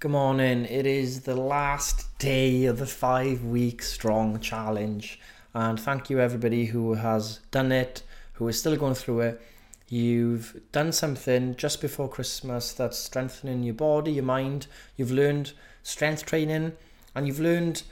Good morning. It is the last day of the five week strong challenge. And thank you, everybody who has done it, who is still going through it. You've done something just before Christmas that's strengthening your body, your mind. You've learned strength training and you've learned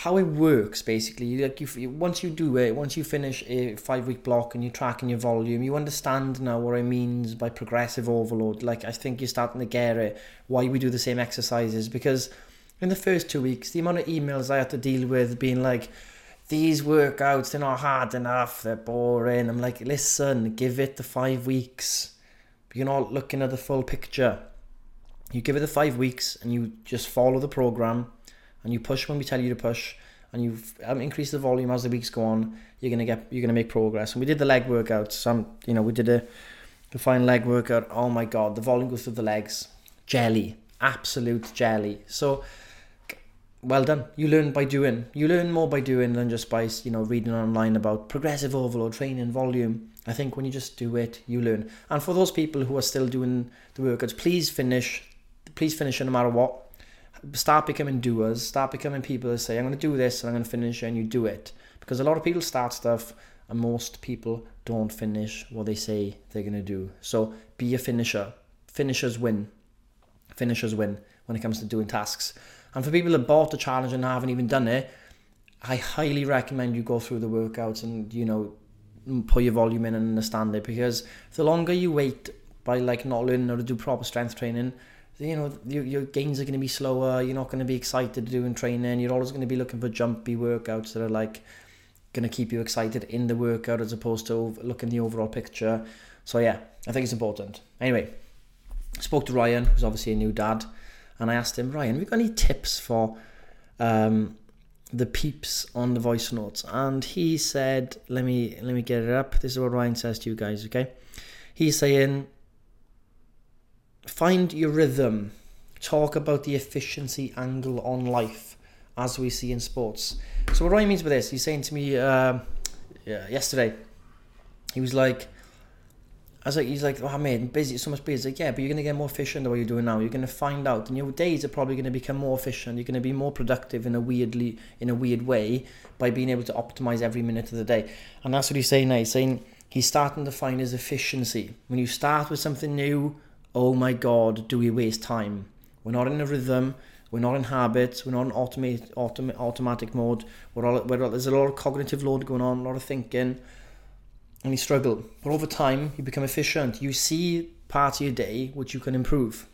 how it works basically. Like you once you do it once you finish a five week block and you're tracking your volume you understand now what it means by progressive overload. Like i think you're starting to get it why we do the same exercises because in the first two weeks the amount of emails i had to deal with being like these workouts they're not hard enough they're boring. I'm like listen give it the five weeks. You're not looking at the full picture. You give it the five weeks and you just follow the program and you push when we tell you to push and you um, increase the volume as the weeks go on, you're gonna get you're gonna make progress. And we did the leg workout. Some you know we did a the fine leg workout. Oh my god, the volume goes through the legs. Jelly, absolute jelly. So well done. You learn by doing. You learn more by doing than just by you know reading online about progressive overload training volume. I think when you just do it, you learn. And for those people who are still doing the workouts, please finish. Please finish no matter what start becoming doers, start becoming people that say, I'm going to do this and I'm going to finish, and you do it. Because a lot of people start stuff and most people don't finish what they say they're going to do. So be a finisher. Finishers win. Finishers win when it comes to doing tasks. And for people that bought the challenge and haven't even done it, I highly recommend you go through the workouts and, you know, put your volume in and understand it because the longer you wait by like not learning how to do proper strength training, you know your, your gains are going to be slower you're not going to be excited doing training you're always going to be looking for jumpy workouts that are like going to keep you excited in the workout as opposed to looking the overall picture. So yeah i think it's important. Anyway spoke to ryan who's obviously a new dad and i asked him ryan have you got any tips for um, the peeps on the voice notes? And he said let me let me get it up. This is what ryan says to you guys okay? He's saying find your rhythm. Talk about the efficiency angle on life as we see in sports. So what Ryan means by this, he's saying to me uh, yeah, yesterday, he was like, I was like, he's like, oh man, busy, so much busy. He's like, yeah, but you're gonna get more efficient the way you're doing now. You're gonna find out, and your days are probably gonna become more efficient. You're gonna be more productive in a weirdly, in a weird way, by being able to optimize every minute of the day. And that's what he's saying now. He's saying he's starting to find his efficiency. When you start with something new, oh my god, do we waste time? We're not in a rhythm. We're not in habits. We're not in automate, autom- automatic mode. We're all, we're all, there's a lot of cognitive load going on, a lot of thinking, and you struggle. But over time, you become efficient. You see parts of your day which you can improve.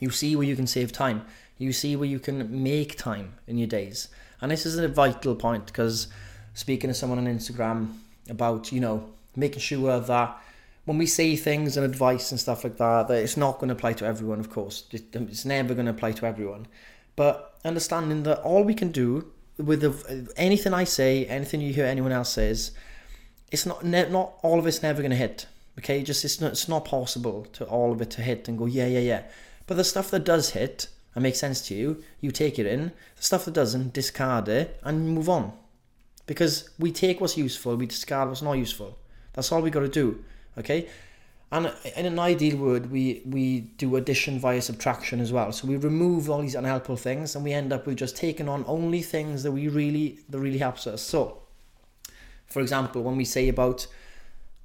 You see where you can save time. You see where you can make time in your days. And this is a vital point because speaking to someone on Instagram about, you know, making sure that when we see things and advice and stuff like that, that it's not going to apply to everyone, of course. Um, it's never going to apply to everyone. But understanding that all we can do with the, anything I say, anything you hear anyone else says, it's not not all of it's never going to hit. Okay, just it's not it's not possible to all of it to hit and go yeah yeah yeah. But the stuff that does hit and makes sense to you, you take it in. The stuff that doesn't, discard it and move on. Because we take what's useful, we discard what's not useful. That's all we got to do. Okay, and in an ideal world, we we do addition via subtraction as well. So we remove all these unhelpful things, and we end up with just taking on only things that we really that really helps us. So, for example, when we say about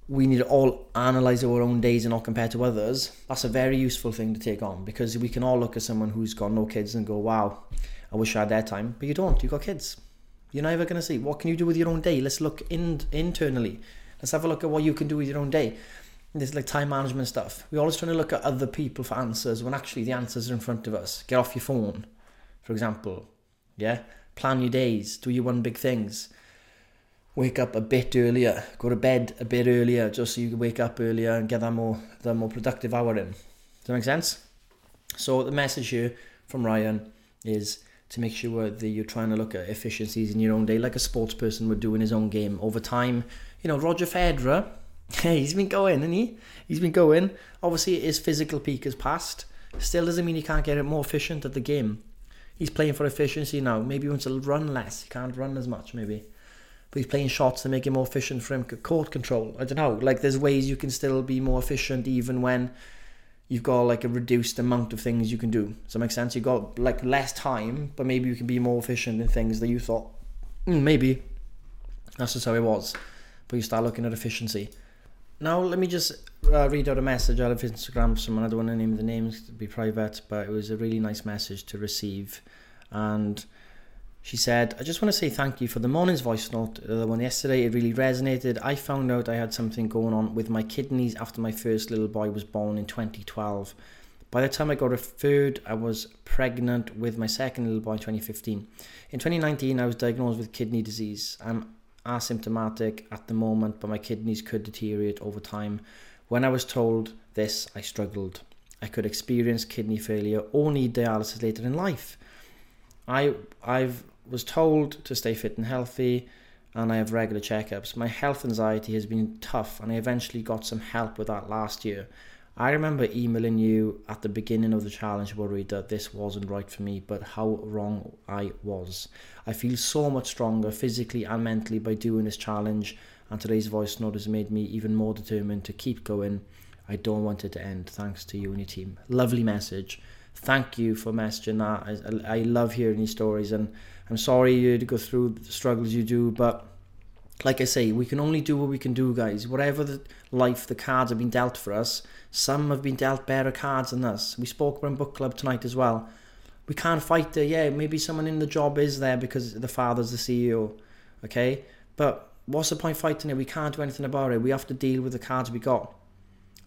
we need to all analyze our own days and not compare to others, that's a very useful thing to take on because we can all look at someone who's got no kids and go, wow, I wish I had their time. But you don't, you've got kids. You're never going to see. What can you do with your own day? Let's look in, internally. Let's have a look at what you can do with your own day. There's like time management stuff. We're always trying to look at other people for answers when actually the answers are in front of us. Get off your phone, for example. Yeah? Plan your days. Do your one big things. Wake up a bit earlier. Go to bed a bit earlier just so you can wake up earlier and get that more that more productive hour in. Does that make sense? So the message here from Ryan is to make sure that you're trying to look at efficiencies in your own day, like a sports person would do in his own game. Over time, you know, Roger Federer, he's been going, isn't he? He's been going. Obviously, his physical peak has passed. Still doesn't mean he can't get it more efficient at the game. He's playing for efficiency now. Maybe he wants to run less. He can't run as much, maybe. But he's playing shots to make it more efficient for him. Court control. I don't know. Like, there's ways you can still be more efficient even when you've got like a reduced amount of things you can do. Does that make sense? You've got like less time, but maybe you can be more efficient in things that you thought, mm, maybe that's just how it was. But you start looking at efficiency. Now, let me just uh, read out a message out of Instagram. Someone, I don't want to name the names to be private, but it was a really nice message to receive. And she said, I just want to say thank you for the morning's voice note. The one yesterday, it really resonated. I found out I had something going on with my kidneys after my first little boy was born in 2012. By the time I got referred, I was pregnant with my second little boy in 2015. In 2019, I was diagnosed with kidney disease. I'm asymptomatic at the moment, but my kidneys could deteriorate over time. When I was told this, I struggled. I could experience kidney failure or need dialysis later in life. I I've was told to stay fit and healthy and I have regular checkups. My health anxiety has been tough and I eventually got some help with that last year. I remember emailing you at the beginning of the challenge worried that this wasn't right for me, but how wrong I was. I feel so much stronger physically and mentally by doing this challenge, and today's voice note has made me even more determined to keep going. I don't want it to end, thanks to you and your team. Lovely message thank you for messaging that. I, I love hearing these stories, and I'm sorry you had to go through the struggles you do, but like I say, we can only do what we can do, guys. Whatever the life, the cards have been dealt for us, some have been dealt better cards than us. We spoke about book club tonight as well. We can't fight there. Yeah, maybe someone in the job is there because the father's the CEO, okay? But what's the point fighting it? We can't do anything about it. We have to deal with the cards we got.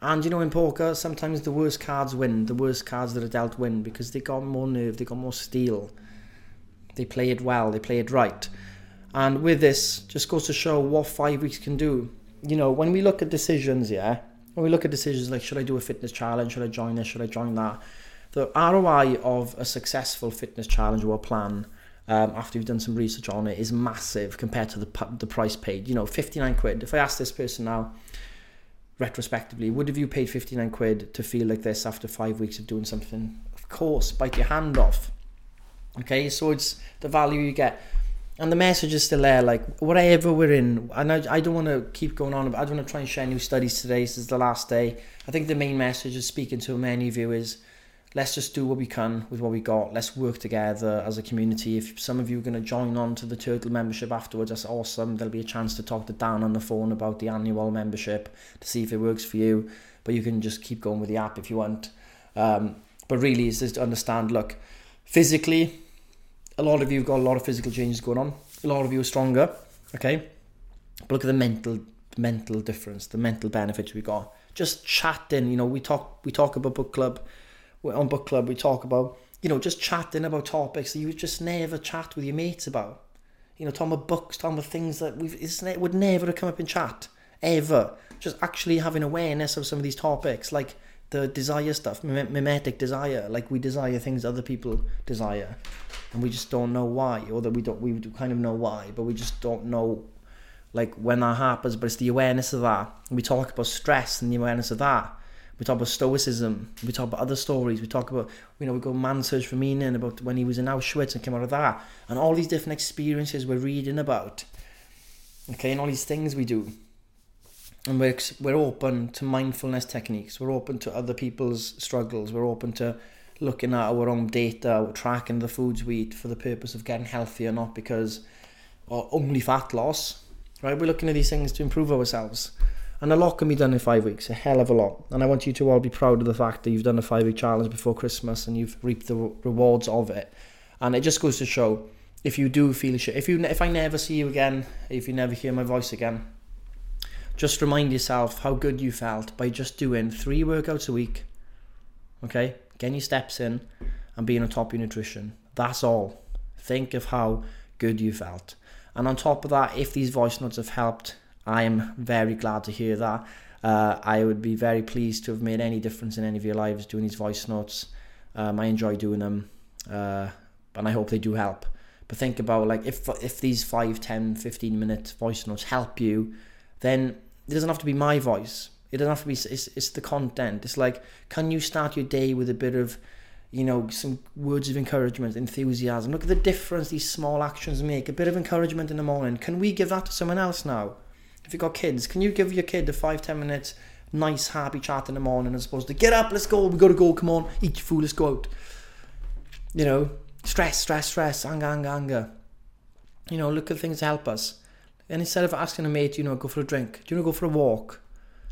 And you know, in poker, sometimes the worst cards win. The worst cards that are dealt win because they got more nerve, they got more steel. They play it well, they play it right. And with this, just goes to show what five weeks can do. You know, when we look at decisions, yeah, when we look at decisions like should I do a fitness challenge, should I join this, should I join that, the ROI of a successful fitness challenge or plan um, after you've done some research on it is massive compared to the the price paid. You know, 59 quid. If I ask this person now, retrospectively, would have you paid 59 quid to feel like this after five weeks of doing something? Of course, bite your hand off. Okay, so it's the value you get. And the message is still there, like whatever we're in. And I, I don't want to keep going on, I don't want to try and share new studies today. This is the last day. I think the main message is speaking to many of you is let's just do what we can with what we got. Let's work together as a community. If some of you are going to join on to the Turtle membership afterwards, that's awesome. There'll be a chance to talk to Dan on the phone about the annual membership to see if it works for you. But you can just keep going with the app if you want. Um, but really, it's just to understand look, physically, a lot of you have got a lot of physical changes going on. A lot of you are stronger, okay? But look at the mental mental difference, the mental benefits we got. Just chatting, you know, we talk we talk about book club on book club we talk about you know just chatting about topics that you would just never chat with your mates about. You know talking about books talking about things that we've it would never have come up in chat ever. Just actually having awareness of some of these topics like the desire stuff mimetic desire like we desire things other people desire. And we just don't know why or that we don't we kind of know why but we just don't know like when that happens. But it's the awareness of that. We talk about stress and the awareness of that we talk about stoicism. We talk about other stories. We talk about, you know, we go man search for meaning about when he was in Auschwitz and came out of that, and all these different experiences we're reading about. Okay, and all these things we do, and we're we're open to mindfulness techniques. We're open to other people's struggles. We're open to looking at our own data, tracking the foods we eat for the purpose of getting healthier, not because or only fat loss. Right? We're looking at these things to improve ourselves. And a lot can be done in five weeks, a hell of a lot. And I want you to all be proud of the fact that you've done a five week challenge before Christmas and you've reaped the rewards of it. And it just goes to show if you do feel shit, if you if I never see you again, if you never hear my voice again, just remind yourself how good you felt by just doing three workouts a week. Okay, getting your steps in and being on top of your nutrition. That's all. Think of how good you felt. And on top of that, if these voice notes have helped I am very glad to hear that. Uh, I would be very pleased to have made any difference in any of your lives doing these voice notes. Um, I enjoy doing them, uh, and I hope they do help. But think about like if if these 5, 10, 15 minute voice notes help you, then it doesn't have to be my voice. It doesn't have to be. It's, it's the content. It's like, can you start your day with a bit of, you know, some words of encouragement, enthusiasm? Look at the difference these small actions make. A bit of encouragement in the morning. Can we give that to someone else now? If you've got kids, can you give your kid a five ten minute nice, happy chat in the morning as opposed to get up, let's go, we gotta go, come on, eat your food, let's go out. You know, stress, stress, stress, anger, anger, anger. You know, look at things that help us. And instead of asking a mate, you know, go for a drink, do you want to go for a walk?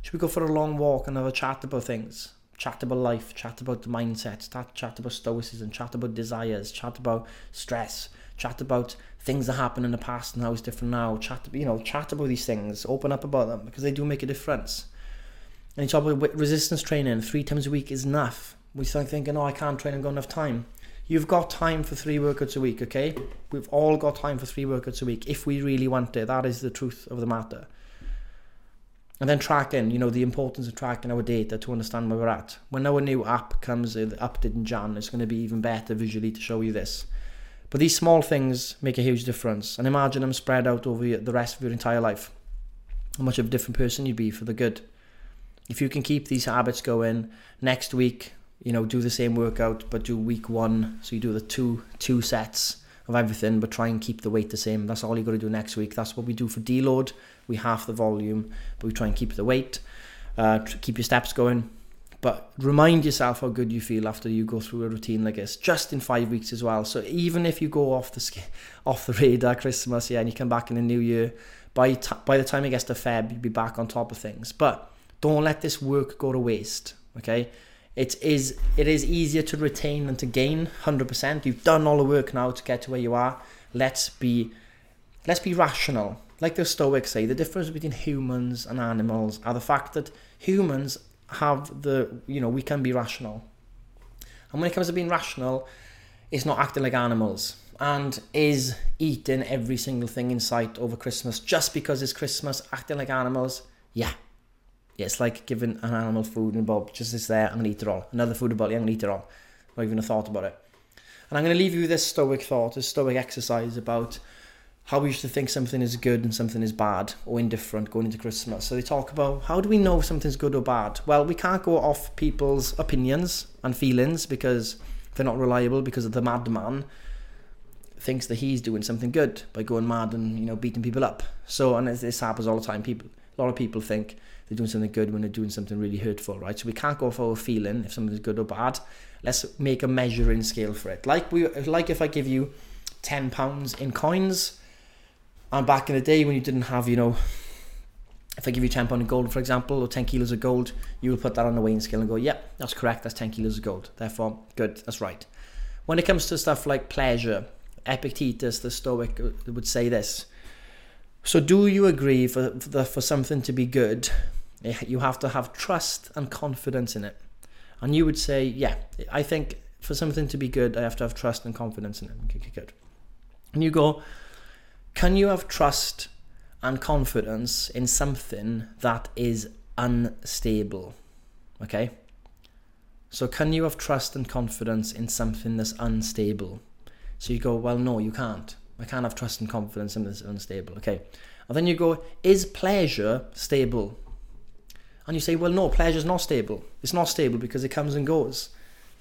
Should we go for a long walk and have a chat about things? Chat about life, chat about the mindset, chat, chat about stoicism, chat about desires, chat about stress, chat about things that happened in the past and how it's different now. Chat, you know, chat about these things, open up about them because they do make a difference. And you talk about resistance training, three times a week is enough. We start thinking, oh, I can't train, I've got enough time. You've got time for three workouts a week, okay? We've all got time for three workouts a week if we really want it. That is the truth of the matter. And then tracking, you know, the importance of tracking our data to understand where we're at. When our new app comes, uh, the update in Jan, it's going to be even better visually to show you this. But these small things make a huge difference. And imagine them spread out over the rest of your entire life. How much of a different person you'd be for the good. If you can keep these habits going, next week you know, do the same workout, but do week one. So you do the two two sets of everything, but try and keep the weight the same. That's all you got to do next week. That's what we do for deload. We half the volume, but we try and keep the weight, uh, keep your steps going. But remind yourself how good you feel after you go through a routine like this, just in five weeks as well. So even if you go off the off the radar Christmas, yeah, and you come back in the new year, by t- by the time it gets to Feb, you'll be back on top of things. But don't let this work go to waste. Okay it is it is easier to retain than to gain 100% you've done all the work now to get to where you are let's be let's be rational like the stoics say the difference between humans and animals are the fact that humans have the, you know, we can be rational. And when it comes to being rational, it's not acting like animals. And is eating every single thing in sight over Christmas just because it's Christmas, acting like animals? Yeah. yeah it's like giving an animal food and Bob just is there, I'm gonna to eat it all. Another food about it, I'm gonna to eat it all. Not even a thought about it. And I'm going to leave you with this stoic thought, this stoic exercise about how we used to think something is good and something is bad or indifferent going into Christmas. So they talk about how do we know if something's good or bad? Well, we can't go off people's opinions and feelings because they're not reliable because of the madman thinks that he's doing something good by going mad and you know beating people up. So and this happens all the time. People, a lot of people think they're doing something good when they're doing something really hurtful, right? So we can't go for a feeling if something's good or bad. Let's make a measuring scale for it. Like we, like if I give you ten pounds in coins, and back in the day when you didn't have, you know, if I give you ten pound of gold, for example, or ten kilos of gold, you will put that on the weighing scale and go, "Yep, that's correct. That's ten kilos of gold. Therefore, good. That's right." When it comes to stuff like pleasure, Epictetus, the Stoic, uh, would say this. So, do you agree for for, for something to be good? Eh, you have to have trust and confidence in it. And you would say, yeah, I think for something to be good, I have to have trust and confidence in it. Okay, good. And you go, can you have trust and confidence in something that is unstable? Okay? So, can you have trust and confidence in something that's unstable? So you go, well, no, you can't. I can't have trust and confidence in this unstable. Okay. And then you go, is pleasure stable? And you say, well, no, pleasure's not stable. It's not stable because it comes and goes.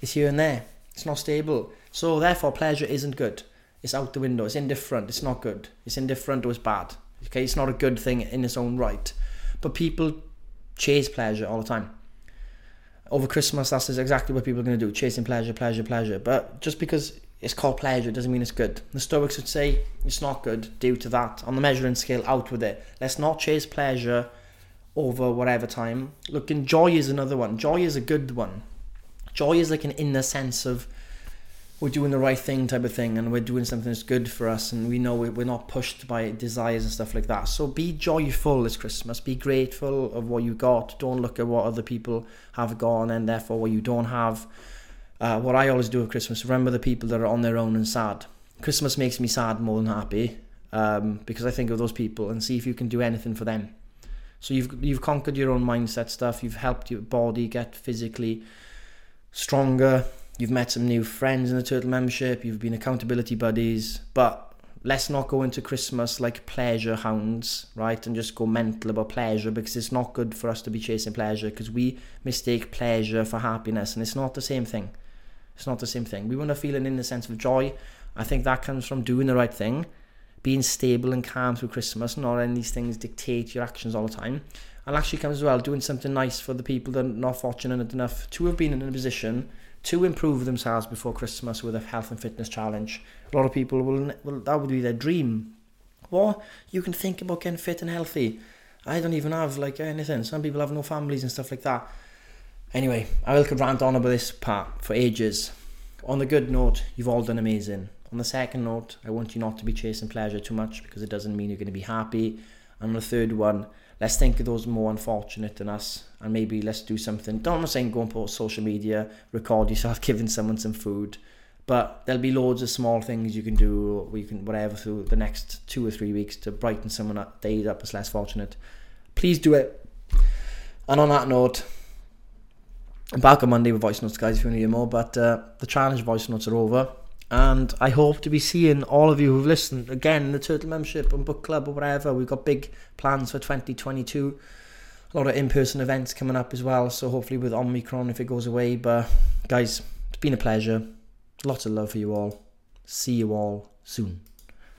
It's here and there. It's not stable. So therefore, pleasure isn't good. It's out the window. It's indifferent. It's not good. It's indifferent or it's bad. Okay, it's not a good thing in its own right. But people chase pleasure all the time. Over Christmas, that's exactly what people are going to do chasing pleasure, pleasure, pleasure. But just because it's called pleasure doesn't mean it's good. The Stoics would say it's not good due to that. On the measuring scale, out with it. Let's not chase pleasure over whatever time. Look, and joy is another one. Joy is a good one. Joy is like an inner sense of we're doing the right thing type of thing and we're doing something that's good for us and we know we're not pushed by desires and stuff like that. So be joyful this Christmas. Be grateful of what you got. Don't look at what other people have gone and therefore what you don't have. Uh, what I always do at Christmas, remember the people that are on their own and sad. Christmas makes me sad more than happy um, because I think of those people and see if you can do anything for them. So you've you've conquered your own mindset stuff. You've helped your body get physically stronger. You've met some new friends in the Turtle membership. You've been accountability buddies. But let's not go into Christmas like pleasure hounds, right? And just go mental about pleasure because it's not good for us to be chasing pleasure because we mistake pleasure for happiness and it's not the same thing. It's not the same thing. We want to feel an inner sense of joy. I think that comes from doing the right thing being stable and calm through Christmas, not letting these things dictate your actions all the time. and actually comes as well doing something nice for the people that are not fortunate enough to have been in a position to improve themselves before Christmas with a health and fitness challenge. A lot of people will, will that would be their dream. Or you can think about getting fit and healthy. I don't even have like anything. Some people have no families and stuff like that. Anyway, I will rant on about this part for ages. On the good note, you've all done amazing. On the second note, I want you not to be chasing pleasure too much because it doesn't mean you're going to be happy. And on the third one, let's think of those more unfortunate than us and maybe let's do something. Don't I'm saying go and post social media, record yourself giving someone some food. But there'll be loads of small things you can do, or you can whatever through the next two or three weeks to brighten someone up, day up as less fortunate. Please do it. And on that note, I'm back on Monday with voice notes, guys. If you want to hear more, but uh, the challenge voice notes are over and I hope to be seeing all of you who've listened again in the Turtle membership and book club or whatever. We've got big plans for 2022. A lot of in-person events coming up as well. So hopefully with Omicron if it goes away. But guys, it's been a pleasure. Lots of love for you all. See you all soon.